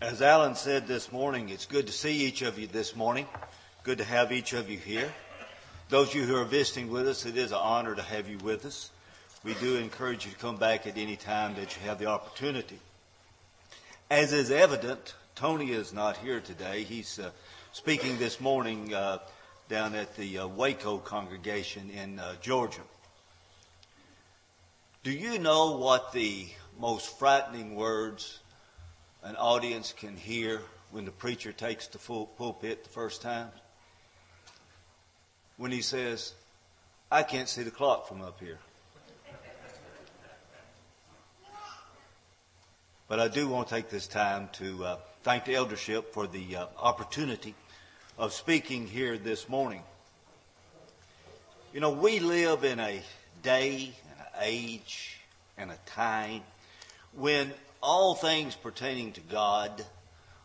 As Alan said this morning, it's good to see each of you this morning. Good to have each of you here. Those of you who are visiting with us, it is an honor to have you with us. We do encourage you to come back at any time that you have the opportunity. As is evident, Tony is not here today. He's uh, speaking this morning uh, down at the uh, Waco congregation in uh, Georgia. Do you know what the most frightening words an audience can hear when the preacher takes the full pulpit the first time? When he says, I can't see the clock from up here. But I do want to take this time to uh, thank the eldership for the uh, opportunity of speaking here this morning. You know, we live in a day, and an age, and a time when all things pertaining to God,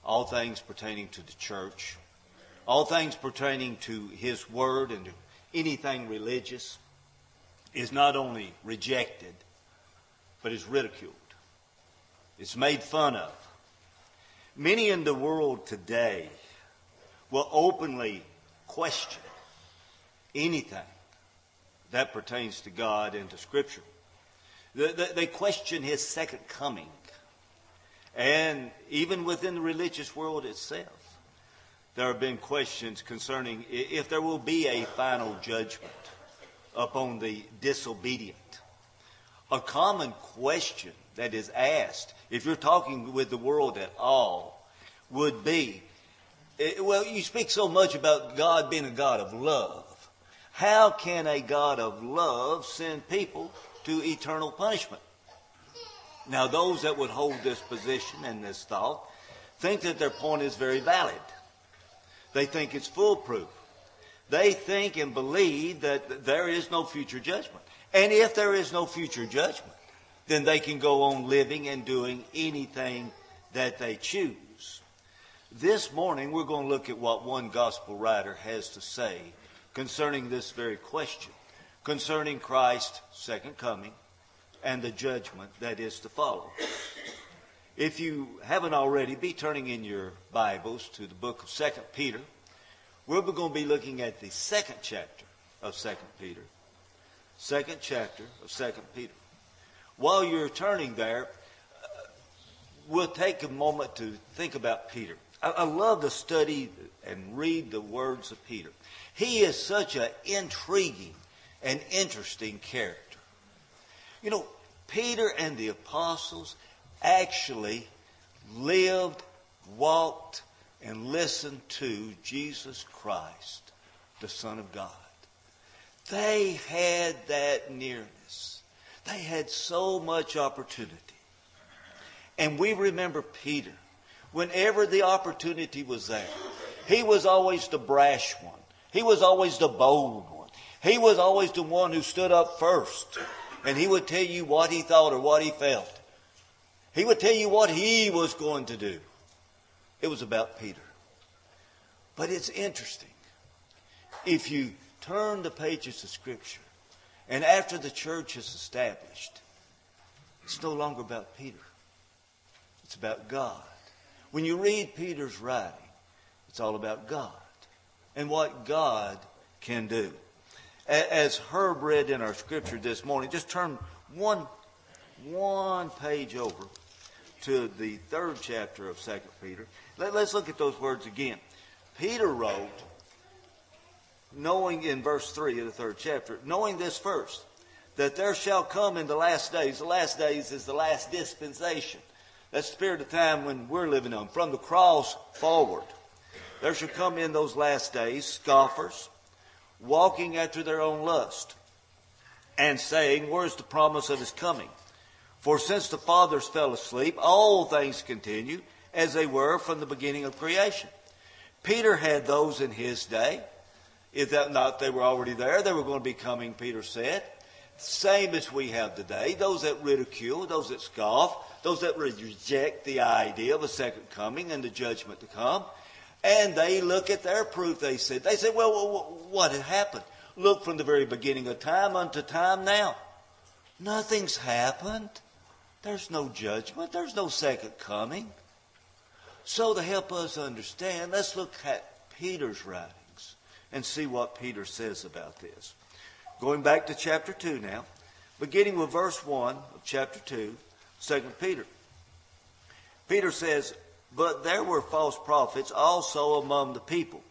all things pertaining to the church, all things pertaining to His Word and to anything religious is not only rejected, but is ridiculed. It's made fun of. Many in the world today will openly question anything that pertains to God and to Scripture. They question His second coming. And even within the religious world itself, there have been questions concerning if there will be a final judgment upon the disobedient. A common question that is asked, if you're talking with the world at all, would be, well, you speak so much about God being a God of love. How can a God of love send people to eternal punishment? Now, those that would hold this position and this thought think that their point is very valid. They think it's foolproof. They think and believe that there is no future judgment. And if there is no future judgment, then they can go on living and doing anything that they choose. This morning, we're going to look at what one gospel writer has to say concerning this very question, concerning Christ's second coming and the judgment that is to follow. If you haven't already, be turning in your Bibles to the book of 2 Peter. We're going to be looking at the second chapter of 2 Peter. Second chapter of 2 Peter. While you're turning there, we'll take a moment to think about Peter. I, I love to study and read the words of Peter. He is such an intriguing and interesting character. You know, Peter and the apostles actually lived, walked, and listened to Jesus Christ, the Son of God. They had that nearness. They had so much opportunity. And we remember Peter. Whenever the opportunity was there, he was always the brash one. He was always the bold one. He was always the one who stood up first and he would tell you what he thought or what he felt. He would tell you what he was going to do. It was about Peter. But it's interesting. If you turn the pages of Scripture, and after the church is established, it's no longer about Peter. It's about God. When you read Peter's writing, it's all about God and what God can do as Herb read in our scripture this morning, just turn one, one page over to the third chapter of Second Peter. Let, us look at those words again. Peter wrote, knowing in verse 3 of the third chapter, knowing this first, that there shall come in the last days, the last days is the last dispensation. That's the period of time when we're living on, from the cross forward. There shall come in those last days scoffers, walking after their own lust, and saying, Where's the promise of his coming? For since the fathers fell asleep, all things continue as they were from the beginning of creation. Peter had those in his day. If that not they were already there, they were going to be coming, Peter said. Same as we have today. Those that ridicule, those that scoff, those that reject the idea of a second coming and the judgment to come. And they look at their proof, they said. They said, well, what had happened? Look from the very beginning of time unto time now. Nothing's happened. There's no judgment. There's no second coming. So to help us understand, let's look at Peter's writings and see what Peter says about this. Going back to chapter 2 now, beginning with verse 1 of chapter 2, 2 Peter. Peter says, But there were false prophets also among the people,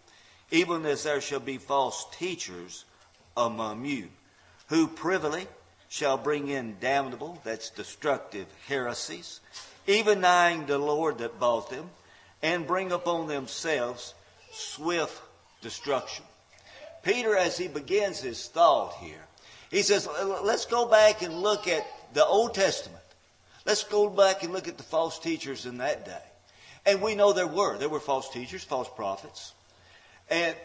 even as there shall be false teachers among you, who privily shall bring in damnable, that's destructive heresies, even denying the Lord that bought them, and bring upon themselves swift destruction. Peter, as he begins his thought here, he says, let's go back and look at the Old Testament. Let's go back and look at the false teachers in that day. And we know there were. There were false teachers, false prophets. And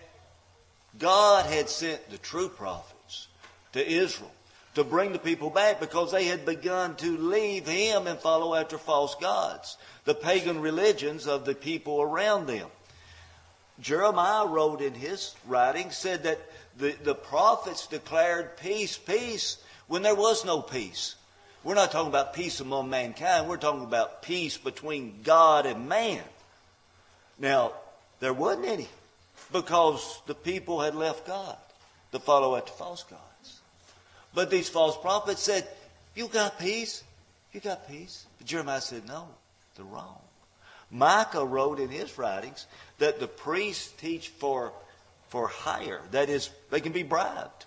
God had sent the true prophets to Israel to bring the people back because they had begun to leave Him and follow after false gods, the pagan religions of the people around them. Jeremiah wrote in his writing, said that the, the prophets declared peace, peace, when there was no peace. We're not talking about peace among mankind. We're talking about peace between God and man. Now, there wasn't any because the people had left God to follow after false gods. But these false prophets said, You got peace? You got peace? But Jeremiah said, No, they're wrong. Micah wrote in his writings that the priests teach for, for hire. That is, they can be bribed.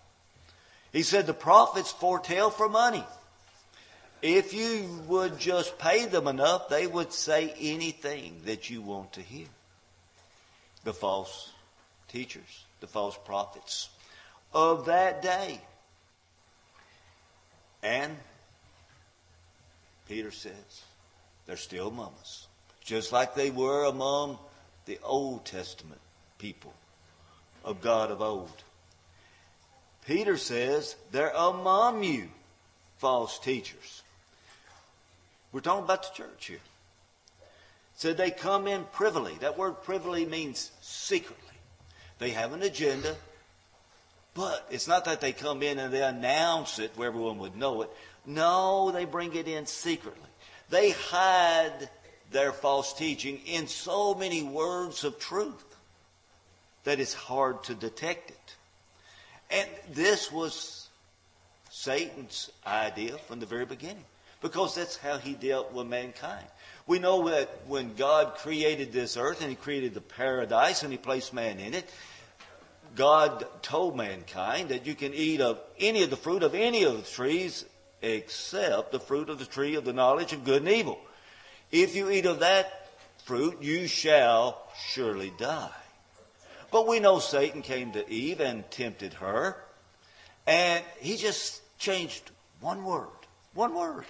He said the prophets foretell for money. If you would just pay them enough, they would say anything that you want to hear. The false teachers, the false prophets of that day. And Peter says, they're still us, just like they were among the Old Testament people of God of old. Peter says, they're among you, false teachers. We're talking about the church here. So they come in privily. That word privily means secretly. They have an agenda, but it's not that they come in and they announce it where everyone would know it. No, they bring it in secretly. They hide their false teaching in so many words of truth that it's hard to detect it. And this was Satan's idea from the very beginning because that's how he dealt with mankind. We know that when God created this earth and he created the paradise and he placed man in it, God told mankind that you can eat of any of the fruit of any of the trees except the fruit of the tree of the knowledge of good and evil. If you eat of that fruit, you shall surely die. But we know Satan came to Eve and tempted her, and he just changed one word. One word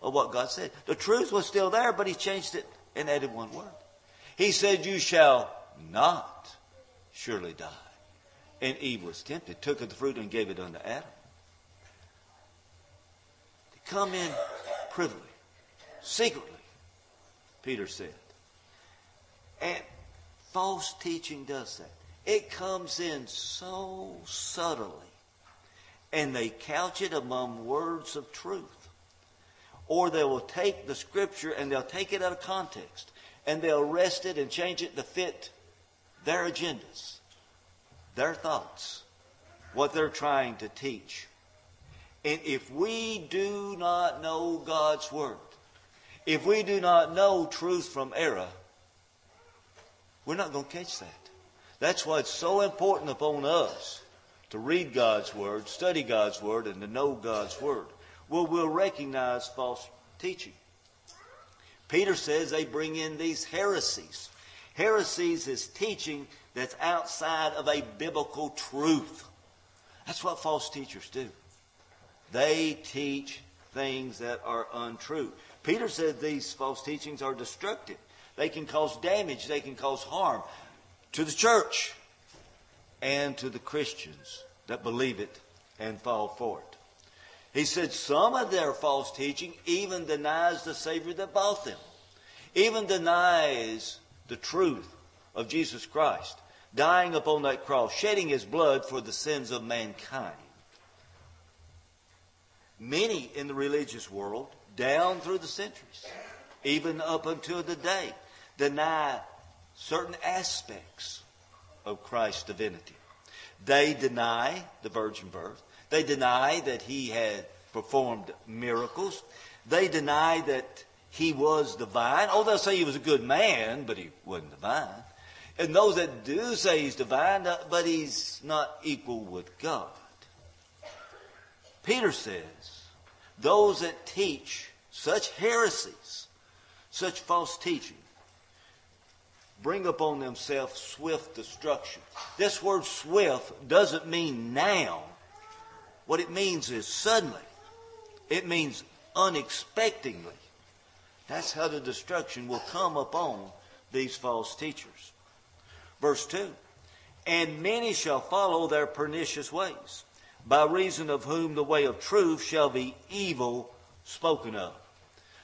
of what God said. The truth was still there, but he changed it and added one word. He said, You shall not surely die. And Eve was tempted, took of the fruit and gave it unto Adam. To come in privily, secretly, Peter said. And false teaching does that. It comes in so subtly. And they couch it among words of truth or they will take the scripture and they'll take it out of context and they'll wrest it and change it to fit their agendas, their thoughts, what they're trying to teach. And if we do not know God's Word, if we do not know truth from error, we're not going to catch that. That's why it's so important upon us to read God's Word, study God's Word, and to know God's Word well, we'll recognize false teaching. Peter says they bring in these heresies. Heresies is teaching that's outside of a biblical truth. That's what false teachers do. They teach things that are untrue. Peter said these false teachings are destructive. They can cause damage, they can cause harm to the church and to the Christians that believe it and fall for it. He said some of their false teaching even denies the Savior that bought them, even denies the truth of Jesus Christ, dying upon that cross, shedding his blood for the sins of mankind. Many in the religious world, down through the centuries, even up until today, deny certain aspects of Christ's divinity. They deny the virgin birth. They deny that he had performed miracles. They deny that he was divine. Oh, they'll say he was a good man, but he wasn't divine. And those that do say he's divine, uh, but he's not equal with God. Peter says, those that teach such heresies, such false teaching, bring upon themselves swift destruction. This word swift doesn't mean now. What it means is suddenly. It means unexpectedly. That's how the destruction will come upon these false teachers. Verse 2 And many shall follow their pernicious ways, by reason of whom the way of truth shall be evil spoken of.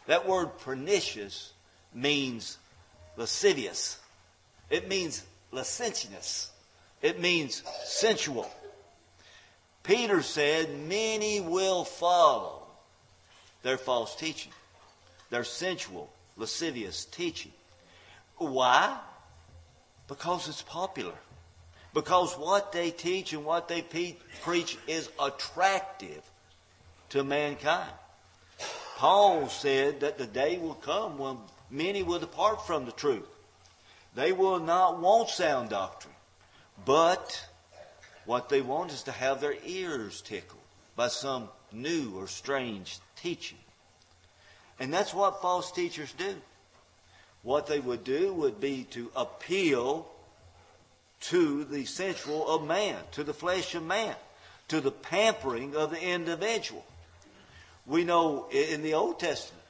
That word pernicious means lascivious. It means licentious. It means sensual. Peter said, Many will follow their false teaching, their sensual, lascivious teaching. Why? Because it's popular. Because what they teach and what they pe- preach is attractive to mankind. Paul said that the day will come when many will depart from the truth. They will not want sound doctrine, but what they want is to have their ears tickled by some new or strange teaching. And that's what false teachers do. What they would do would be to appeal to the sensual of man, to the flesh of man, to the pampering of the individual. We know in the Old Testament,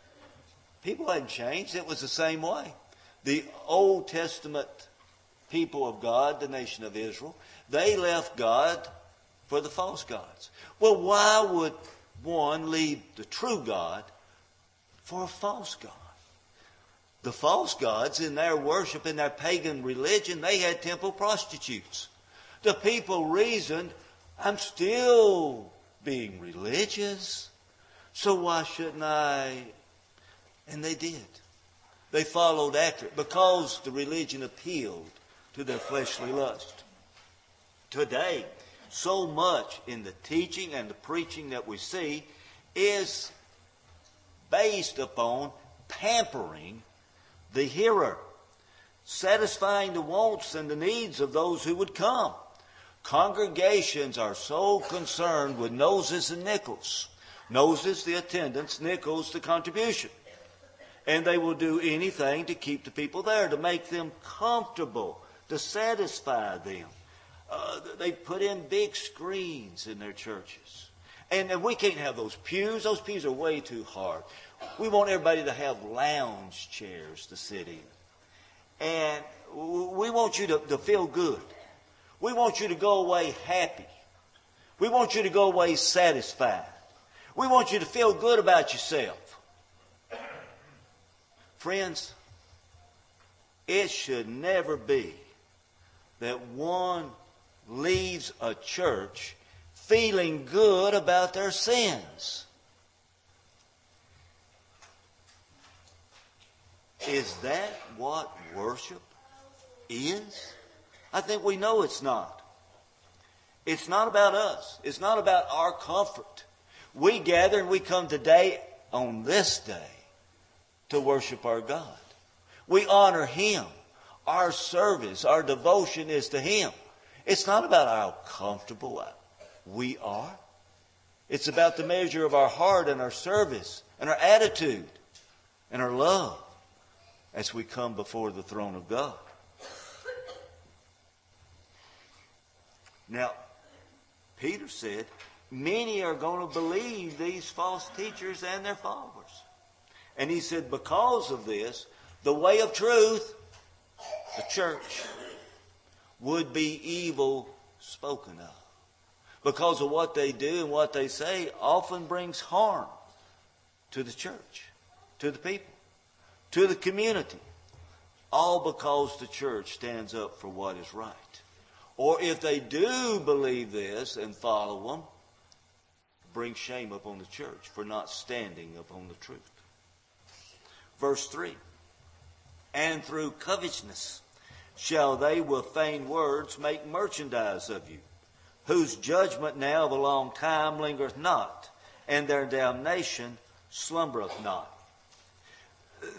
people hadn't changed. It was the same way. The Old Testament people of God, the nation of Israel, they left God for the false gods. Well, why would one leave the true God for a false God? The false gods in their worship, in their pagan religion, they had temple prostitutes. The people reasoned, I'm still being religious. So why shouldn't I? And they did. They followed after it because the religion appealed to their fleshly lust. Today, so much in the teaching and the preaching that we see is based upon pampering the hearer, satisfying the wants and the needs of those who would come. Congregations are so concerned with noses and nickels Noses, the attendance, nickels, the contribution. And they will do anything to keep the people there, to make them comfortable, to satisfy them. Uh, they put in big screens in their churches. And, and we can't have those pews. Those pews are way too hard. We want everybody to have lounge chairs to sit in. And we want you to, to feel good. We want you to go away happy. We want you to go away satisfied. We want you to feel good about yourself. Friends, it should never be that one leaves a church feeling good about their sins. Is that what worship is? I think we know it's not. It's not about us. It's not about our comfort. We gather and we come today on this day to worship our God. We honor Him. Our service, our devotion is to Him. It's not about how comfortable we are. It's about the measure of our heart and our service and our attitude and our love as we come before the throne of God. Now, Peter said, many are going to believe these false teachers and their followers. And he said, because of this, the way of truth, the church, would be evil spoken of. Because of what they do and what they say often brings harm to the church, to the people, to the community. All because the church stands up for what is right. Or if they do believe this and follow them, bring shame upon the church for not standing upon the truth. Verse 3 and through covetousness shall they with vain words make merchandise of you, whose judgment now of a long time lingereth not, and their damnation slumbereth not.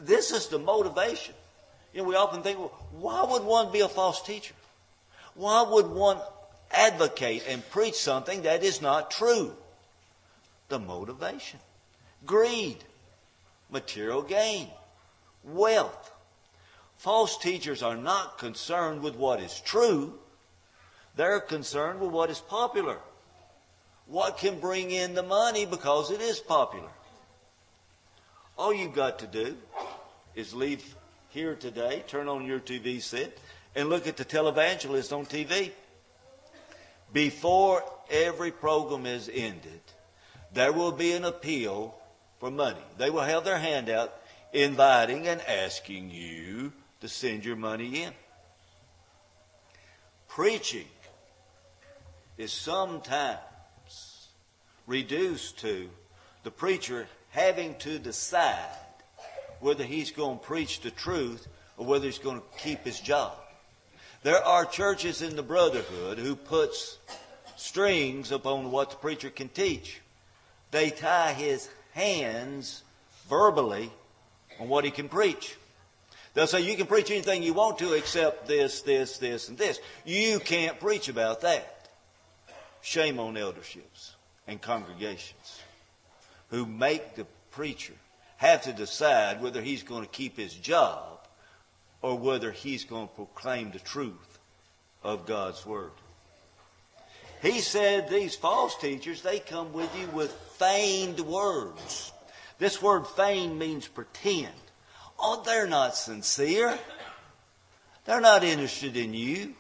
This is the motivation. You know, we often think, well, why would one be a false teacher? Why would one advocate and preach something that is not true? The motivation. Greed. Material gain. Wealth. False teachers are not concerned with what is true. They're concerned with what is popular. What can bring in the money because it is popular. All you've got to do is leave here today, turn on your TV set, and look at the televangelist on TV. Before every program is ended, there will be an appeal for money. They will have their hand out inviting and asking you to send your money in. Preaching is sometimes reduced to the preacher having to decide whether he's going to preach the truth or whether he's going to keep his job. There are churches in the brotherhood who puts strings upon what the preacher can teach. They tie his hands verbally on what he can preach. They'll say you can preach anything you want to except this, this, this, and this. You can't preach about that. Shame on elderships and congregations who make the preacher have to decide whether he's going to keep his job or whether he's going to proclaim the truth of God's Word. He said these false teachers, they come with you with feigned words. This word feign means pretend. Oh, they're not sincere. They're not interested in you.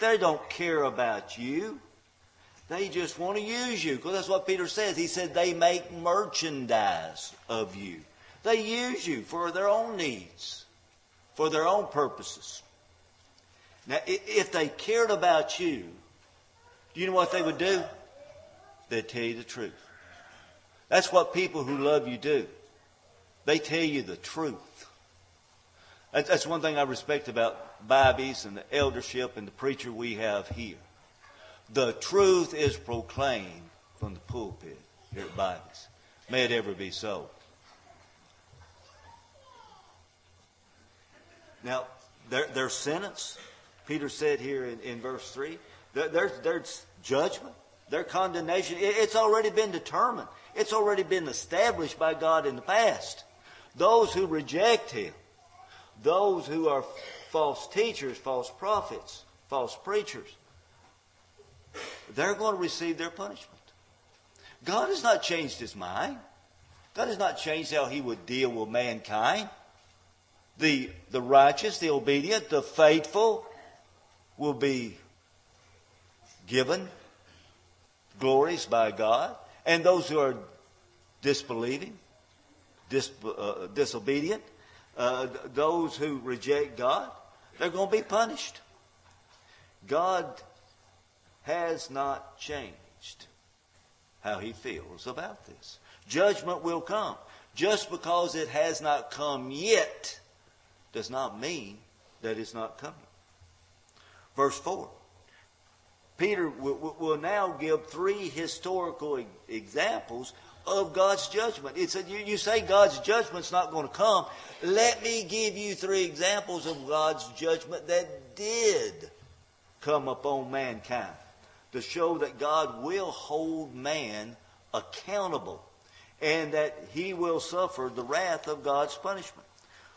They don't care about you. They just want to use you. Because that's what Peter says. He said they make merchandise of you. They use you for their own needs, for their own purposes. Now, if they cared about you, do you know what they would do? They'd tell you the truth. That's what people who love you do. They tell you the truth. That's one thing I respect about Bibles and the eldership and the preacher we have here. The truth is proclaimed from the pulpit here at Bibles. May it ever be so. Now, their, their sentence, Peter said here in, in verse 3, their, their, their judgment, their condemnation, it, it's already been determined. It's already been established by God in the past. Those who reject Him, those who are false teachers, false prophets, false preachers, they're going to receive their punishment. God has not changed his mind. God has not changed how he would deal with mankind. The, the righteous, the obedient, the faithful will be given glories by God. And those who are disbelieving, dis, uh, disobedient, uh, those who reject God, they're going to be punished. God has not changed how he feels about this. Judgment will come. Just because it has not come yet does not mean that it's not coming. Verse 4. Peter will now give three historical examples of God's judgment. It's a, you say God's judgment's not going to come. Let me give you three examples of God's judgment that did come upon mankind to show that God will hold man accountable and that he will suffer the wrath of God's punishment.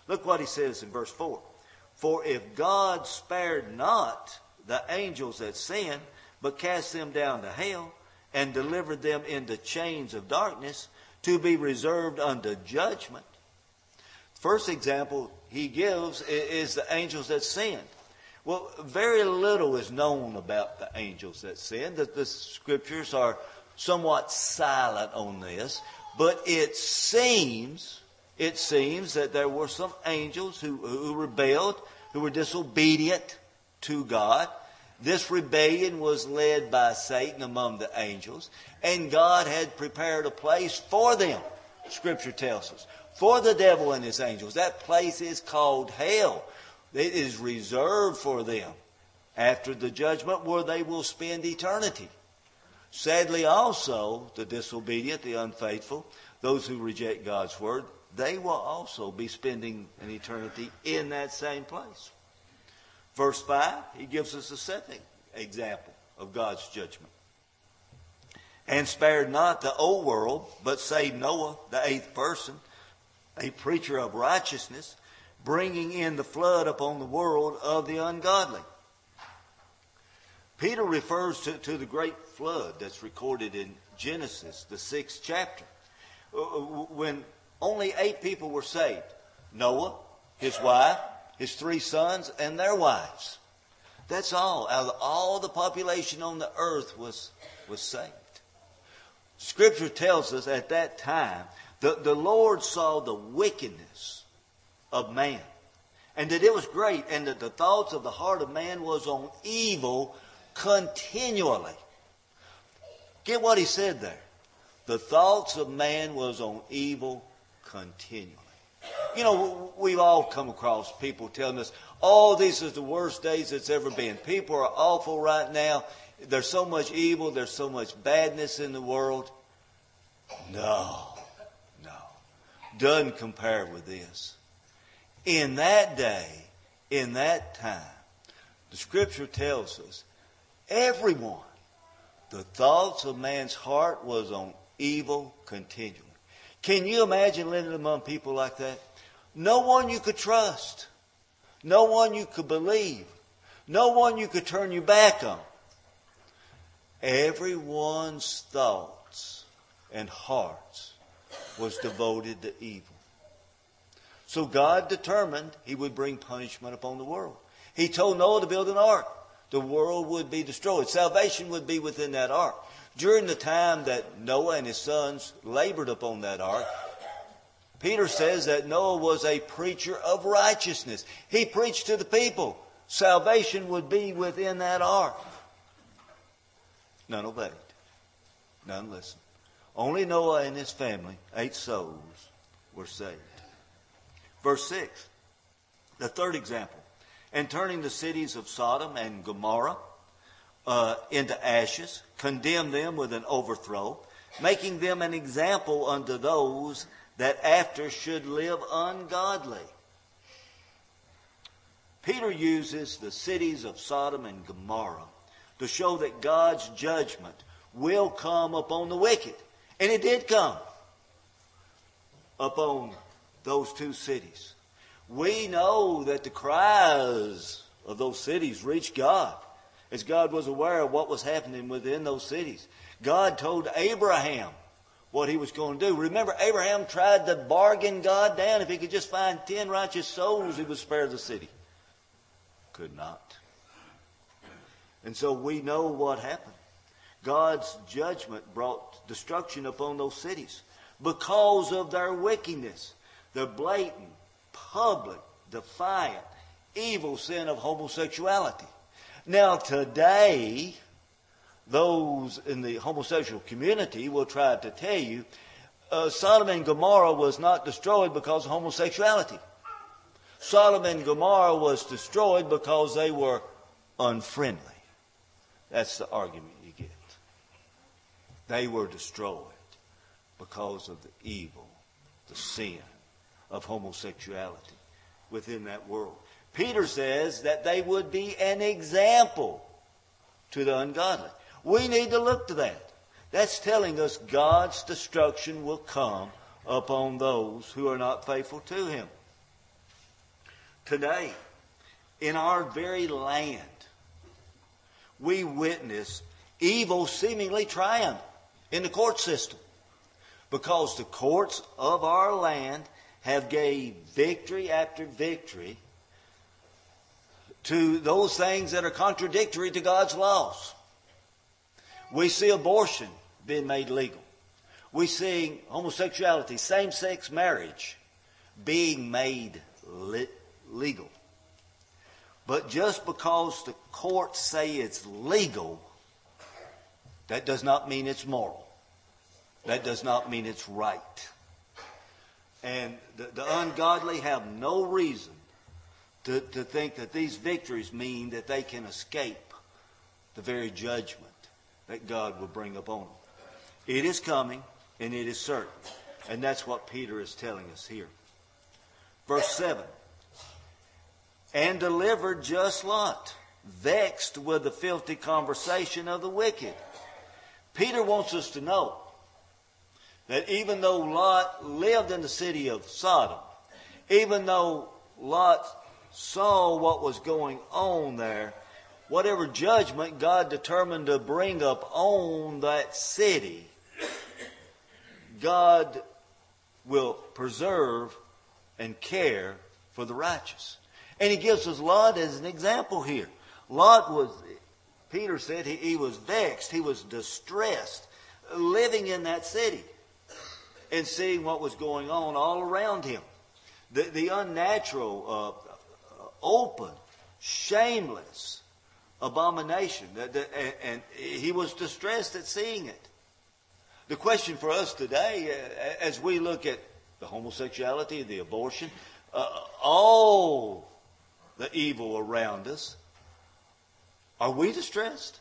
Look what he says in verse 4. For if God spared not the angels that sinned, but cast them down to hell and delivered them into chains of darkness to be reserved unto judgment. First example he gives is the angels that sinned. Well, very little is known about the angels that sinned. That the scriptures are somewhat silent on this, but it seems, it seems that there were some angels who, who rebelled, who were disobedient to God. This rebellion was led by Satan among the angels, and God had prepared a place for them, Scripture tells us, for the devil and his angels. That place is called hell. It is reserved for them after the judgment where they will spend eternity. Sadly, also, the disobedient, the unfaithful, those who reject God's word, they will also be spending an eternity in that same place. Verse 5, he gives us a second example of God's judgment. And spared not the old world, but saved Noah, the eighth person, a preacher of righteousness, bringing in the flood upon the world of the ungodly. Peter refers to, to the great flood that's recorded in Genesis, the sixth chapter, uh, uh, when only eight people were saved Noah, his wife, his three sons, and their wives. That's all. Out of all the population on the earth was, was saved. Scripture tells us at that time the, the Lord saw the wickedness of man and that it was great and that the thoughts of the heart of man was on evil continually. Get what he said there. The thoughts of man was on evil continually. You know, we've all come across people telling us, oh, these is the worst days it's ever been. People are awful right now. There's so much evil. There's so much badness in the world. No, no. Doesn't compare with this. In that day, in that time, the scripture tells us Everyone. The thoughts of man's heart was on evil continually. Can you imagine living among people like that? No one you could trust. No one you could believe. No one you could turn your back on. Everyone's thoughts and hearts was devoted to evil. So God determined he would bring punishment upon the world. He told Noah to build an ark the world would be destroyed. Salvation would be within that ark. During the time that Noah and his sons labored upon that ark, Peter says that Noah was a preacher of righteousness. He preached to the people. Salvation would be within that ark. None obeyed. None listened. Only Noah and his family, eight souls, were saved. Verse 6, the third example and turning the cities of Sodom and Gomorrah uh, into ashes, condemned them with an overthrow, making them an example unto those that after should live ungodly. Peter uses the cities of Sodom and Gomorrah to show that God's judgment will come upon the wicked. And it did come upon those two cities. We know that the cries of those cities reached God, as God was aware of what was happening within those cities. God told Abraham what he was going to do. Remember, Abraham tried to bargain God down. If he could just find ten righteous souls, he would spare the city. Could not. And so we know what happened. God's judgment brought destruction upon those cities because of their wickedness, the blatant, public, defiant, evil sin of homosexuality. Now, today, those in the homosexual community will try to tell you uh, Sodom and Gomorrah was not destroyed because of homosexuality. Sodom and Gomorrah was destroyed because they were unfriendly. That's the argument you get. They were destroyed because of the evil, the sin, of homosexuality within that world. Peter says that they would be an example to the ungodly. We need to look to that. That's telling us God's destruction will come upon those who are not faithful to Him. Today, in our very land, we witness evil seemingly triumph in the court system because the courts of our land have gave victory after victory to those things that are contradictory to God's laws. We see abortion being made legal. We see homosexuality, same-sex marriage being made legal. But just because the courts say it's legal, that does not mean it's moral. That does not mean it's right. And the, the ungodly have no reason to, to think that these victories mean that they can escape the very judgment that God will bring upon them. It is coming and it is certain. And that's what Peter is telling us here. Verse 7 And delivered just Lot, vexed with the filthy conversation of the wicked. Peter wants us to know that even though Lot lived in the city of Sodom, even though Lot saw what was going on there, whatever judgment God determined to bring up on that city, God will preserve and care for the righteous. And he gives us Lot as an example here. Lot was, Peter said, he, he was vexed, he was distressed, living in that city and seeing what was going on all around him. The, the unnatural, uh, open, shameless abomination. And, he was distressed at seeing it. The question for us today, uh, as we look at the homosexuality, the abortion, uh, all the evil around us, are we distressed?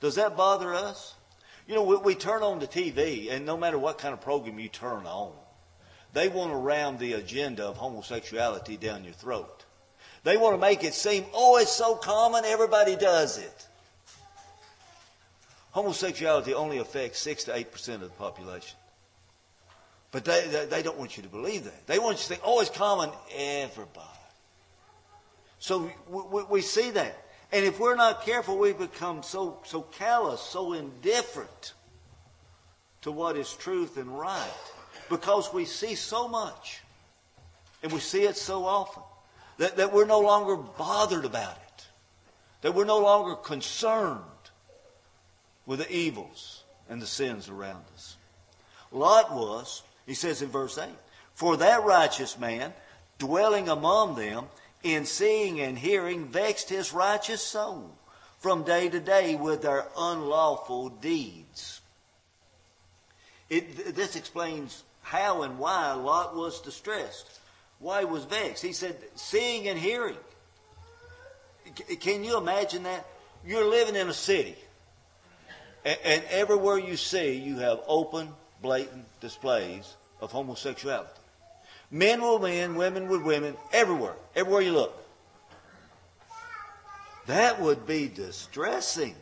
Does that bother us? You know, we, we, turn on the TV, and no matter what kind of program you turn on, they want to ram the agenda of homosexuality down your throat. They want to make it seem, oh, it's so common, everybody does it. Homosexuality only affects 6 to 8% of the population. But they, they, they, don't want you to believe that. They want you to think, oh, it's common, everybody. So we, we, we see that. And if we're not careful, we become so, so callous, so indifferent to what is truth and right because we see so much and we see it so often that, that we're no longer bothered about it, that we're no longer concerned with the evils and the sins around us. Lot was, he says in verse 8, for that righteous man dwelling among them in seeing and hearing vexed his righteous soul from day to day with their unlawful deeds. It, this explains how and why Lot was distressed, why was vexed. He said, seeing and hearing. Can you imagine that? You're living in a city, and, and everywhere you see, you have open, blatant displays of homosexuality. Men with men, women with women, everywhere, everywhere you look. That would be distressing.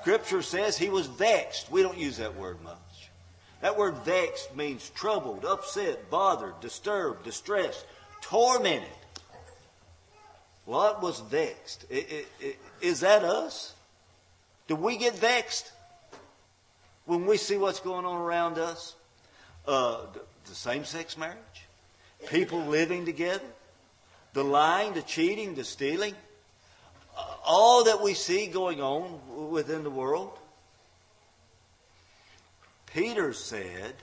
Scripture says he was vexed. We don't use that word much. That word vexed means troubled, upset, bothered, disturbed, distressed, tormented. Lot was vexed. Is that us? Do we get vexed when we see what's going on around us? Uh, the same sex marriage, people living together, the lying, the cheating, the stealing, all that we see going on within the world. Peter said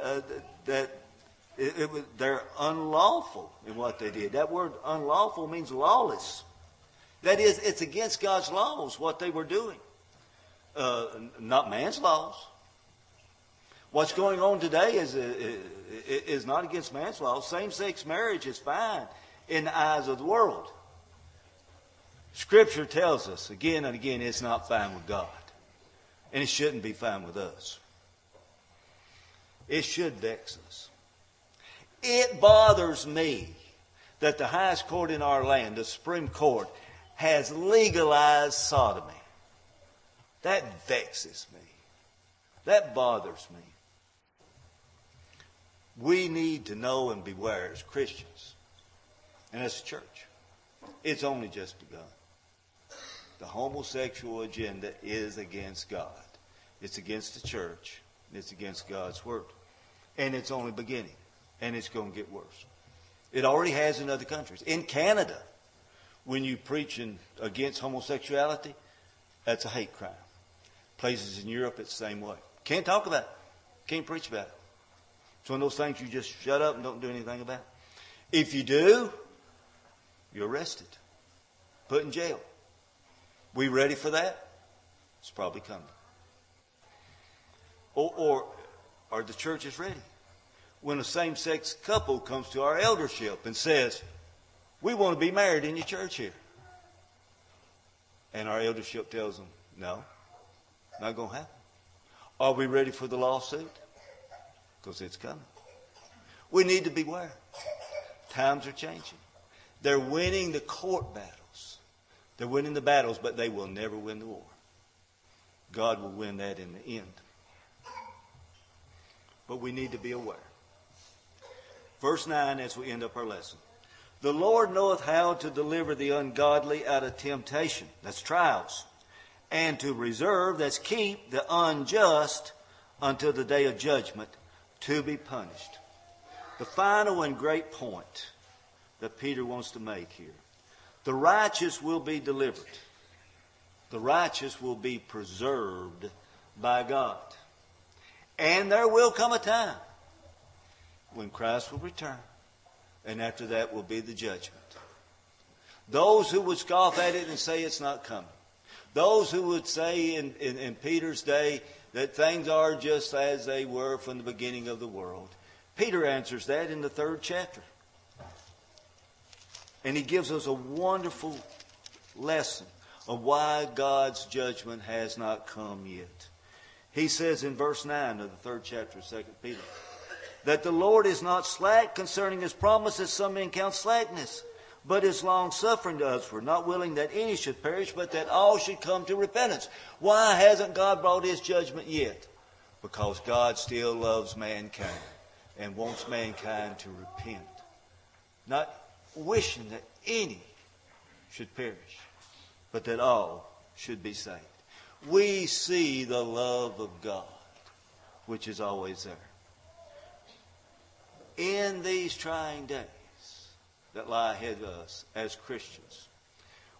uh, that it, it was, they're unlawful in what they did. That word unlawful means lawless. That is, it's against God's laws what they were doing. Uh, not man's laws. What's going on today is, uh, is not against man's laws. Same sex marriage is fine in the eyes of the world. Scripture tells us again and again it's not fine with God. And it shouldn't be fine with us. It should vex us. It bothers me that the highest court in our land, the Supreme Court, has legalized sodomy. That vexes me. That bothers me we need to know and beware as Christians and as a church. It's only just begun. The homosexual agenda is against God. It's against the church. It's against God's word. And it's only beginning. And it's going to get worse. It already has in other countries. In Canada, when you preach in, against homosexuality, that's a hate crime. Places in Europe, it's the same way. Can't talk about it. Can't preach about it. It's one of those things you just shut up and don't do anything about. If you do, you're arrested, put in jail. We ready for that? It's probably coming. Or, or are the churches ready? When a same-sex couple comes to our eldership and says, we want to be married in your church here. And our eldership tells them, no, not going to happen. Are we ready for the lawsuit? Because it's coming. We need to beware. Times are changing. They're winning the court battles. They're winning the battles, but they will never win the war. God will win that in the end. But we need to be aware. Verse 9 as we end up our lesson. The Lord knoweth how to deliver the ungodly out of temptation. That's trials. And to reserve, that's keep the unjust until the day of judgment to be punished. The final and great point that Peter wants to make here. The righteous will be delivered. The righteous will be preserved by God. And there will come a time when Christ will return and after that will be the judgment. Those who would scoff at it and say it's not coming. Those who would say in, in, in, Peter's day that things are just as they were from the beginning of the world. Peter answers that in the third chapter. And he gives us a wonderful lesson of why God's judgment has not come yet. He says in verse 9 of the third chapter of 2 Peter, that the Lord is not slack concerning his promises, some men count slackness, but is long suffering to us. We're not willing that any should perish, but that all should come to repentance. Why hasn't God brought his judgment yet? Because God still loves mankind and wants mankind to repent. Not wishing that any should perish, but that all should be saved. We see the love of God, which is always there in these trying days that lie ahead of us as Christians.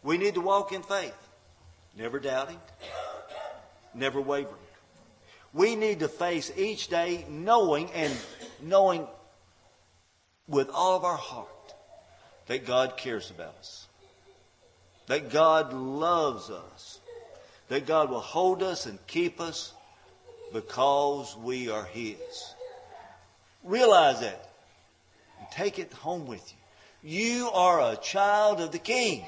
We need to walk in faith, never doubting, never wavering. We need to face each day knowing and knowing with all of our heart that God cares about us, that God loves us, that God will hold us and keep us because we are His. Realize that take it home with you. You are a child of the King.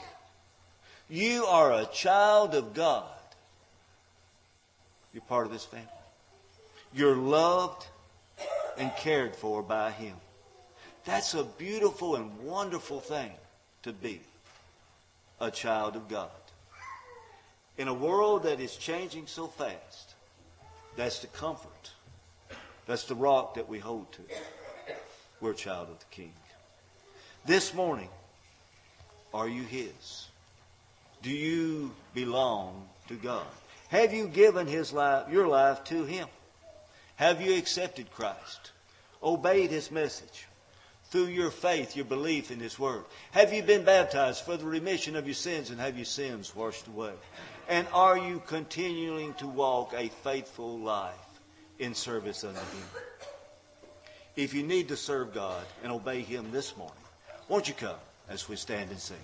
You are a child of God. You're part of this family. You're loved and cared for by Him. That's a beautiful and wonderful thing to be a child of God. In a world that is changing so fast, that's the comfort. That's the rock that we hold to. We're a child of the King. This morning, are you His? Do you belong to God? Have you given His life, your life to Him? Have you accepted Christ? Obeyed His message? Through your faith, your belief in His Word? Have you been baptized for the remission of your sins and have your sins washed away? And are you continuing to walk a faithful life in service unto Him? If you need to serve God and obey Him this morning, won't you come as we stand and sing?